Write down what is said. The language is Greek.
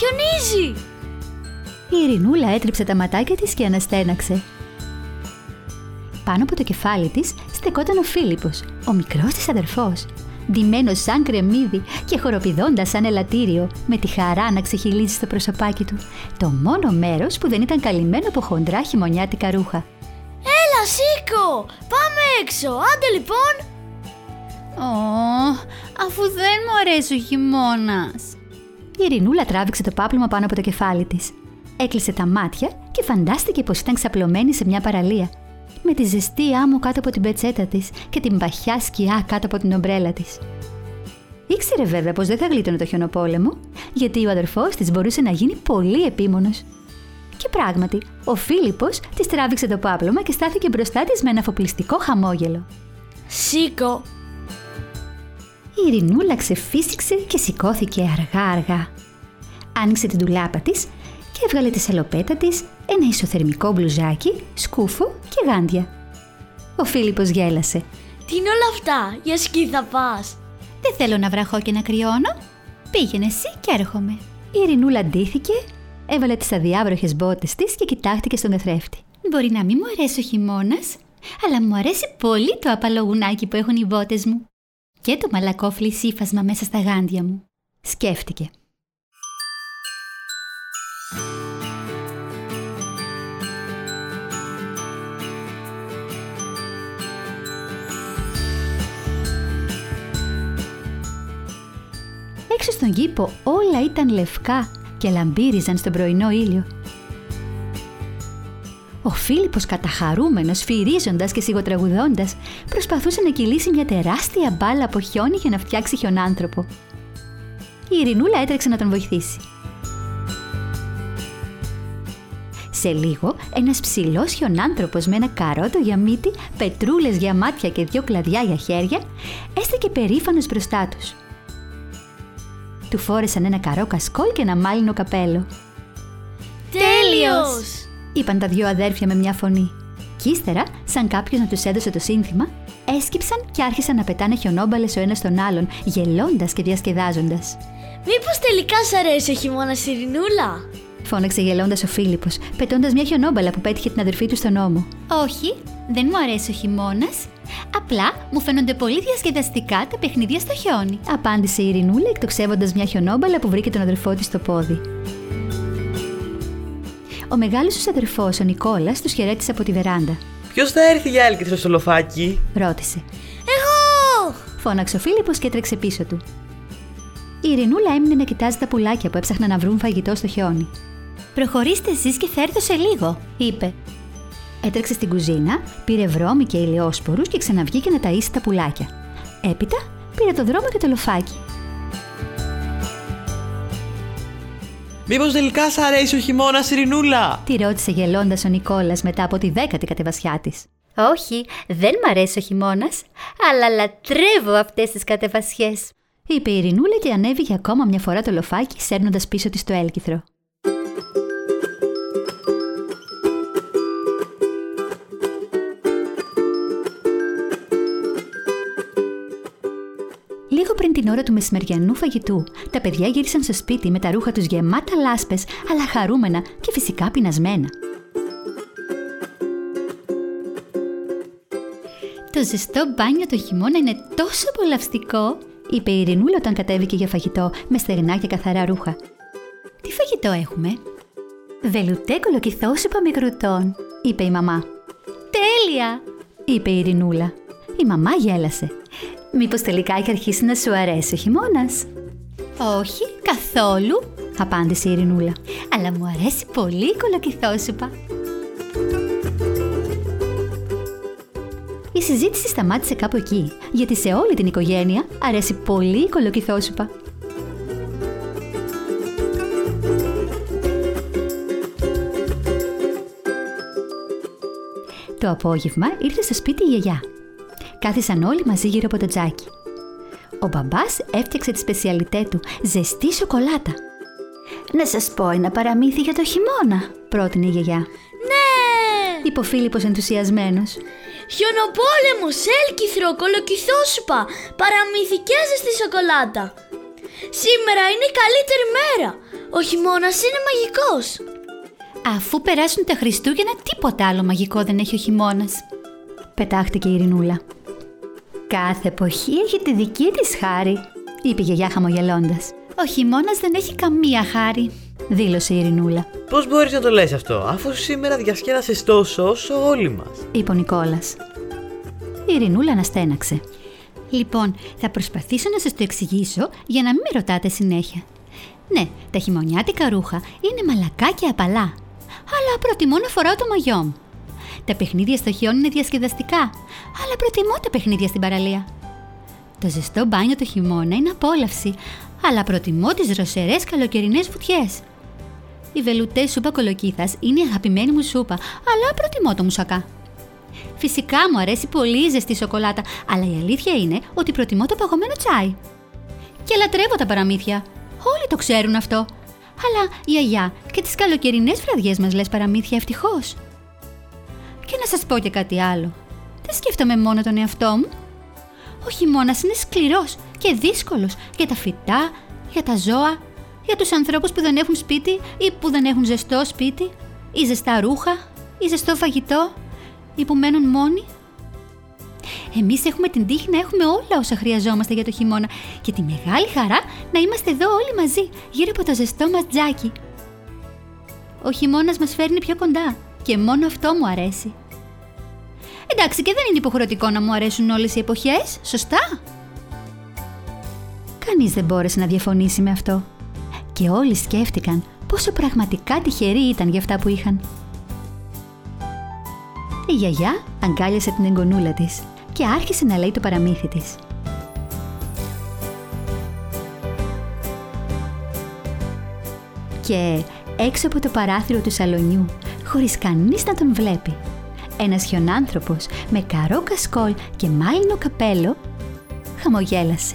χιονίζει! Η Ειρηνούλα έτριψε τα ματάκια της και αναστέναξε. Πάνω από το κεφάλι της στεκόταν ο Φίλιππος, ο μικρός της αδερφός, ντυμένος σαν κρεμμύδι και χοροπηδώντας σαν ελαττήριο, με τη χαρά να ξεχυλίζει στο προσωπάκι του, το μόνο μέρος που δεν ήταν καλυμμένο από χοντρά χειμωνιάτικα ρούχα. Έλα, σήκω! Πάμε έξω! Άντε λοιπόν! Ω, αφού δεν μου αρέσει ο χειμώνας. Η Ειρηνούλα τράβηξε το πάπλωμα πάνω από το κεφάλι της. Έκλεισε τα μάτια και φαντάστηκε πως ήταν ξαπλωμένη σε μια παραλία. Με τη ζεστή άμμο κάτω από την πετσέτα της και την παχιά σκιά κάτω από την ομπρέλα της. Ήξερε βέβαια πως δεν θα γλίτωνε το χιονοπόλεμο, γιατί ο αδερφός της μπορούσε να γίνει πολύ επίμονος. Και πράγματι, ο Φίλιππος της τράβηξε το πάπλωμα και στάθηκε μπροστά της με ένα αφοπλιστικό χαμόγελο. Σήκω! Η Ειρηνούλα ξεφύσηξε και σηκώθηκε αργά-αργά. Άνοιξε την τουλάπα της και έβγαλε τη σαλοπέτα της ένα ισοθερμικό μπλουζάκι, σκούφο και γάντια. Ο Φίλιππος γέλασε. Τι είναι όλα αυτά, για σκι θα πας! Δεν θέλω να βραχώ και να κρυώνω. Πήγαινε εσύ και έρχομαι. Η Ειρηνούλα ντύθηκε, έβαλε τις αδιάβροχες μπότες της και κοιτάχτηκε στον καθρέφτη. Μπορεί να μην μου αρέσει ο χειμώνας, αλλά μου αρέσει πολύ το απαλογουνάκι που έχουν οι μπότες μου. Και το μαλακόφλι σύφασμα μέσα στα γάντια μου. Σκέφτηκε. Έξω στον κήπο όλα ήταν λευκά και λαμπύριζαν στον πρωινό ήλιο. Ο Φίλιππος καταχαρούμενος, φυρίζοντας και σιγοτραγουδώντας, προσπαθούσε να κυλήσει μια τεράστια μπάλα από χιόνι για να φτιάξει χιονάνθρωπο. Η Ειρηνούλα έτρεξε να τον βοηθήσει. Σε λίγο, ένας ψηλός χιονάνθρωπος με ένα καρότο για μύτη, πετρούλες για μάτια και δυο κλαδιά για χέρια, έστεκε περήφανος μπροστά τους. Του φόρεσαν ένα καρό κασκόλ και ένα μάλινο καπέλο. Τέλειος! Είπαν τα δυο αδέρφια με μια φωνή. Κι ύστερα, σαν κάποιο να τους έδωσε το σύνθημα, έσκυψαν και άρχισαν να πετάνε χιονόμπαλες ο ένας τον άλλον, γελώντας και διασκεδάζοντας. Μήπως τελικά σ' αρέσει ο χειμώνας, Ειρηνούλα! Φώναξε γελώντας ο Φίλιππος, πετώντας μια χιονόμπαλα που πέτυχε την αδερφή του στον ώμο. Όχι, δεν μου αρέσει ο χειμώνας. Απλά μου φαίνονται πολύ διασκεδαστικά τα παιχνίδια στο χιόνι. Απάντησε η Ειρηνούλα, εκτοξεύοντας μια χιονόμπαλα που βρήκε τον αδερφό της στο πόδι. Ο μεγάλος του αδερφός, ο Νικόλας, τους χαιρέτησε από τη βεράντα. Ποιος θα έρθει για έλκυθρο στο λοφάκι; Ρώτησε. Εγώ! Φώναξε ο Φίλιππος και έτρεξε πίσω του. Η Ειρηνούλα έμεινε να κοιτάζει τα πουλάκια που έψαχναν να βρουν φαγητό στο χιόνι. Προχωρήστε εσείς και θα έρθω σε λίγο, είπε. Έτρεξε στην κουζίνα, πήρε βρώμη και ηλιόσπορους και ξαναβγήκε να ταΐσει τα πουλάκια. Έπειτα πήρε το δρόμο και το λοφάκι. Μήπως τελικά σ' αρέσει ο χειμώνας, Ειρηνούλα; Τη ρώτησε γελώντας ο Νικόλας μετά από τη δέκατη κατεβασιά της. Όχι, δεν μ' αρέσει ο χειμώνας, αλλά λατρεύω αυτές τις κατεβασιές. είπε η Ειρηνούλα και ανέβηκε ακόμα μια φορά το λοφάκι, σέρνοντας πίσω της το έλκυθρο. Πριν την ώρα του μεσημεριανού φαγητού, τα παιδιά γύρισαν στο σπίτι με τα ρούχα τους γεμάτα λάσπες, αλλά χαρούμενα και φυσικά πεινασμένα. Το ζεστό μπάνιο το χειμώνα είναι τόσο απολαυστικό. είπε η Ειρηνούλα όταν κατέβηκε για φαγητό με στεγνά και καθαρά ρούχα. Τι φαγητό έχουμε; Βελουτέ κολοκυθόσουπα με κρουτών, είπε η μαμά. Τέλεια! είπε η Ειρηνούλα. Η μαμά γέλασε. Μήπως τελικά έχει αρχίσει να σου αρέσει ο χειμώνας, Όχι, καθόλου. απάντησε η Ειρηνούλα. Αλλά μου αρέσει πολύ η κολοκυθόσουπα. Η συζήτηση σταμάτησε κάπου εκεί, γιατί σε όλη την οικογένεια αρέσει πολύ η κολοκυθόσουπα. Το απόγευμα ήρθε στο σπίτι η γιαγιά. Κάθισαν όλοι μαζί γύρω από το τζάκι. Ο μπαμπάς έφτιαξε τη σπεσιαλιτέ του, ζεστή σοκολάτα. «Να σας πω ένα παραμύθι για το χειμώνα», πρότεινε η γιαγιά. Ναι! Είπε ο Φίλιππος ενθουσιασμένος. Χιονοπόλεμος, έλκυθρο, κολοκυθόσουπα, παραμυθικές στη σοκολάτα. Σήμερα είναι η καλύτερη μέρα. Ο χειμώνας είναι μαγικός. Αφού περάσουν τα Χριστούγεννα, τίποτα άλλο μαγικό δεν έχει ο χειμώνας. Πετάχτηκε η Ειρηνούλα. Κάθε εποχή έχει τη δική της χάρη, είπε η γιαγιά χαμογελώντας. Ο χειμώνας δεν έχει καμία χάρη. Δήλωσε η Ειρηνούλα. Πώς μπορείς να το λες αυτό, αφού σήμερα διασκέδασες τόσο όσο όλοι μας. Είπε ο Νικόλας. Η Ειρηνούλα αναστέναξε. Λοιπόν, θα προσπαθήσω να σας το εξηγήσω για να μην με ρωτάτε συνέχεια. Ναι, τα χειμωνιάτικα ρούχα είναι μαλακά και απαλά. Αλλά προτιμώ να φοράω το μαγιό μου. Τα παιχνίδια στο χιόνι είναι διασκεδαστικά, αλλά προτιμώ τα παιχνίδια στην παραλία. Το ζεστό μπάνιο το χειμώνα είναι απόλαυση, αλλά προτιμώ τις ροσερέ καλοκαιρινές βουτιές. Η βελουτές σούπα κολοκύθας είναι η αγαπημένη μου σούπα, αλλά προτιμώ το μουσακά. Φυσικά μου αρέσει πολύ η ζεστή σοκολάτα, αλλά η αλήθεια είναι ότι προτιμώ το παγωμένο τσάι. Και λατρεύω τα παραμύθια. Όλοι το ξέρουν αυτό. Αλλά η αγιά και τις καλοκαιρινές βραδιές μας λες παραμύθια ευτυχώς. Και να σας πω και κάτι άλλο. Δεν σκέφτομαι μόνο τον εαυτό μου. Ο χειμώνα είναι σκληρός και δύσκολος για τα φυτά, για τα ζώα, για τους ανθρώπους που δεν έχουν σπίτι ή που δεν έχουν ζεστό σπίτι, ή ζεστά ρούχα, ή ζεστό φαγητό, ή που μένουν μόνοι. Εμείς έχουμε την τύχη να έχουμε όλα όσα χρειαζόμαστε για το χειμώνα και τη μεγάλη χαρά να είμαστε εδώ όλοι μαζί, γύρω από το ζεστό μα τζάκι. Ο χειμώνας μας φέρνει πιο κοντά και μόνο αυτό μου αρέσει. Εντάξει, και δεν είναι υποχρεωτικό να μου αρέσουν όλες οι εποχές, σωστά; Κανείς δεν μπόρεσε να διαφωνήσει με αυτό. Και όλοι σκέφτηκαν πόσο πραγματικά τυχεροί ήταν για αυτά που είχαν. Η γιαγιά αγκάλιασε την εγγονούλα της και άρχισε να λέει το παραμύθι της. Και έξω από το παράθυρο του σαλονιού, χωρίς κανείς να τον βλέπει, ένας χιονάνθρωπος με καρό κασκόλ και μάλινο καπέλο χαμογέλασε.